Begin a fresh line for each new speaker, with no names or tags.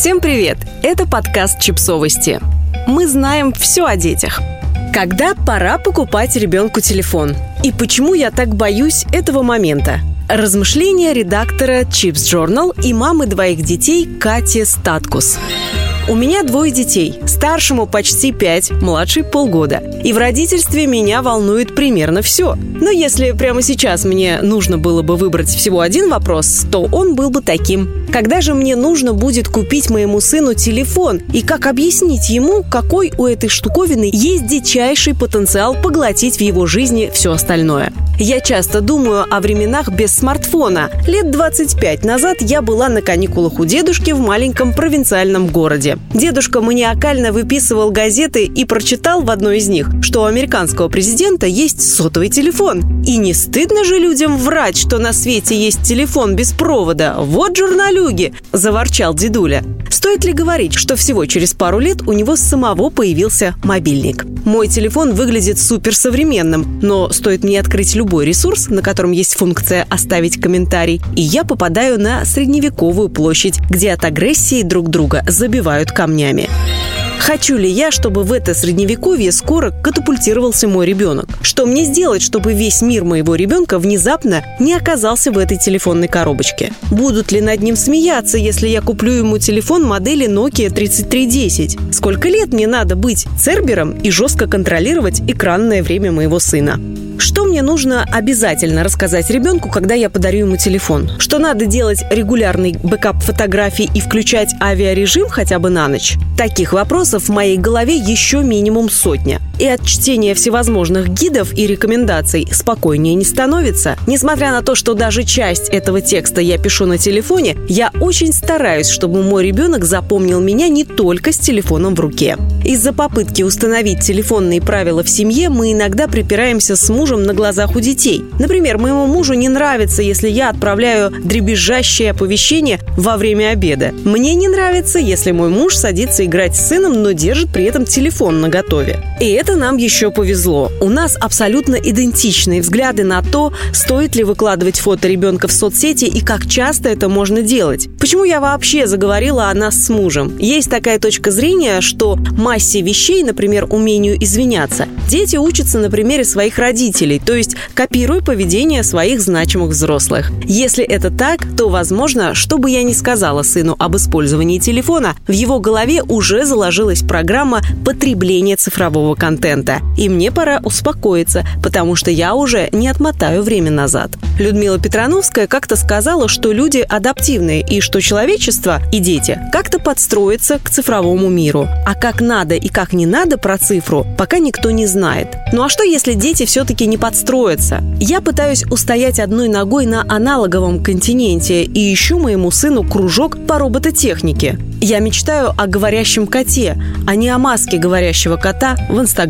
Всем привет! Это подкаст «Чипсовости». Мы знаем все о детях. Когда пора покупать ребенку телефон? И почему я так боюсь этого момента? Размышления редактора Chips Journal и мамы двоих детей Кати Статкус. У меня двое детей. Старшему почти пять, младший полгода. И в родительстве меня волнует примерно все. Но если прямо сейчас мне нужно было бы выбрать всего один вопрос, то он был бы таким. Когда же мне нужно будет купить моему сыну телефон? И как объяснить ему, какой у этой штуковины есть дичайший потенциал поглотить в его жизни все остальное? Я часто думаю о временах без смартфона. Лет 25 назад я была на каникулах у дедушки в маленьком провинциальном городе. Дедушка маниакально выписывал газеты и прочитал в одной из них, что у американского президента есть сотовый телефон. И не стыдно же людям врать, что на свете есть телефон без провода. Вот журналюги!» – заворчал дедуля. Стоит ли говорить, что всего через пару лет у него самого появился мобильник? Мой телефон выглядит суперсовременным, но стоит мне открыть любой ресурс, на котором есть функция «оставить комментарий», и я попадаю на средневековую площадь, где от агрессии друг друга забивают камнями. Хочу ли я, чтобы в это средневековье скоро катапультировался мой ребенок? Что мне сделать, чтобы весь мир моего ребенка внезапно не оказался в этой телефонной коробочке? Будут ли над ним смеяться, если я куплю ему телефон модели Nokia 3310? Сколько лет мне надо быть цербером и жестко контролировать экранное время моего сына? Что мне нужно обязательно рассказать ребенку, когда я подарю ему телефон? Что надо делать регулярный бэкап фотографий и включать авиарежим хотя бы на ночь? Таких вопросов в моей голове еще минимум сотня. И от чтения всевозможных гидов и рекомендаций спокойнее не становится. Несмотря на то, что даже часть этого текста я пишу на телефоне, я очень стараюсь, чтобы мой ребенок запомнил меня не только с телефоном в руке. Из-за попытки установить телефонные правила в семье мы иногда припираемся с мужем на глазах у детей. Например, моему мужу не нравится, если я отправляю дребезжащее оповещение во время обеда. Мне не нравится, если мой муж садится играть с сыном, но держит при этом телефон на готове. И это нам еще повезло. У нас абсолютно идентичные взгляды на то, стоит ли выкладывать фото ребенка в соцсети и как часто это можно делать. Почему я вообще заговорила о нас с мужем? Есть такая точка зрения, что массе вещей, например, умению извиняться, дети учатся на примере своих родителей, то есть копируя поведение своих значимых взрослых. Если это так, то, возможно, что бы я ни сказала сыну об использовании телефона, в его голове уже заложилась программа потребления цифрового контента. И мне пора успокоиться, потому что я уже не отмотаю время назад. Людмила Петрановская как-то сказала, что люди адаптивные и что человечество и дети как-то подстроятся к цифровому миру. А как надо и как не надо про цифру, пока никто не знает. Ну а что, если дети все-таки не подстроиться. Я пытаюсь устоять одной ногой на аналоговом континенте и ищу моему сыну кружок по робототехнике. Я мечтаю о говорящем коте, а не о маске говорящего кота в Инстаграме.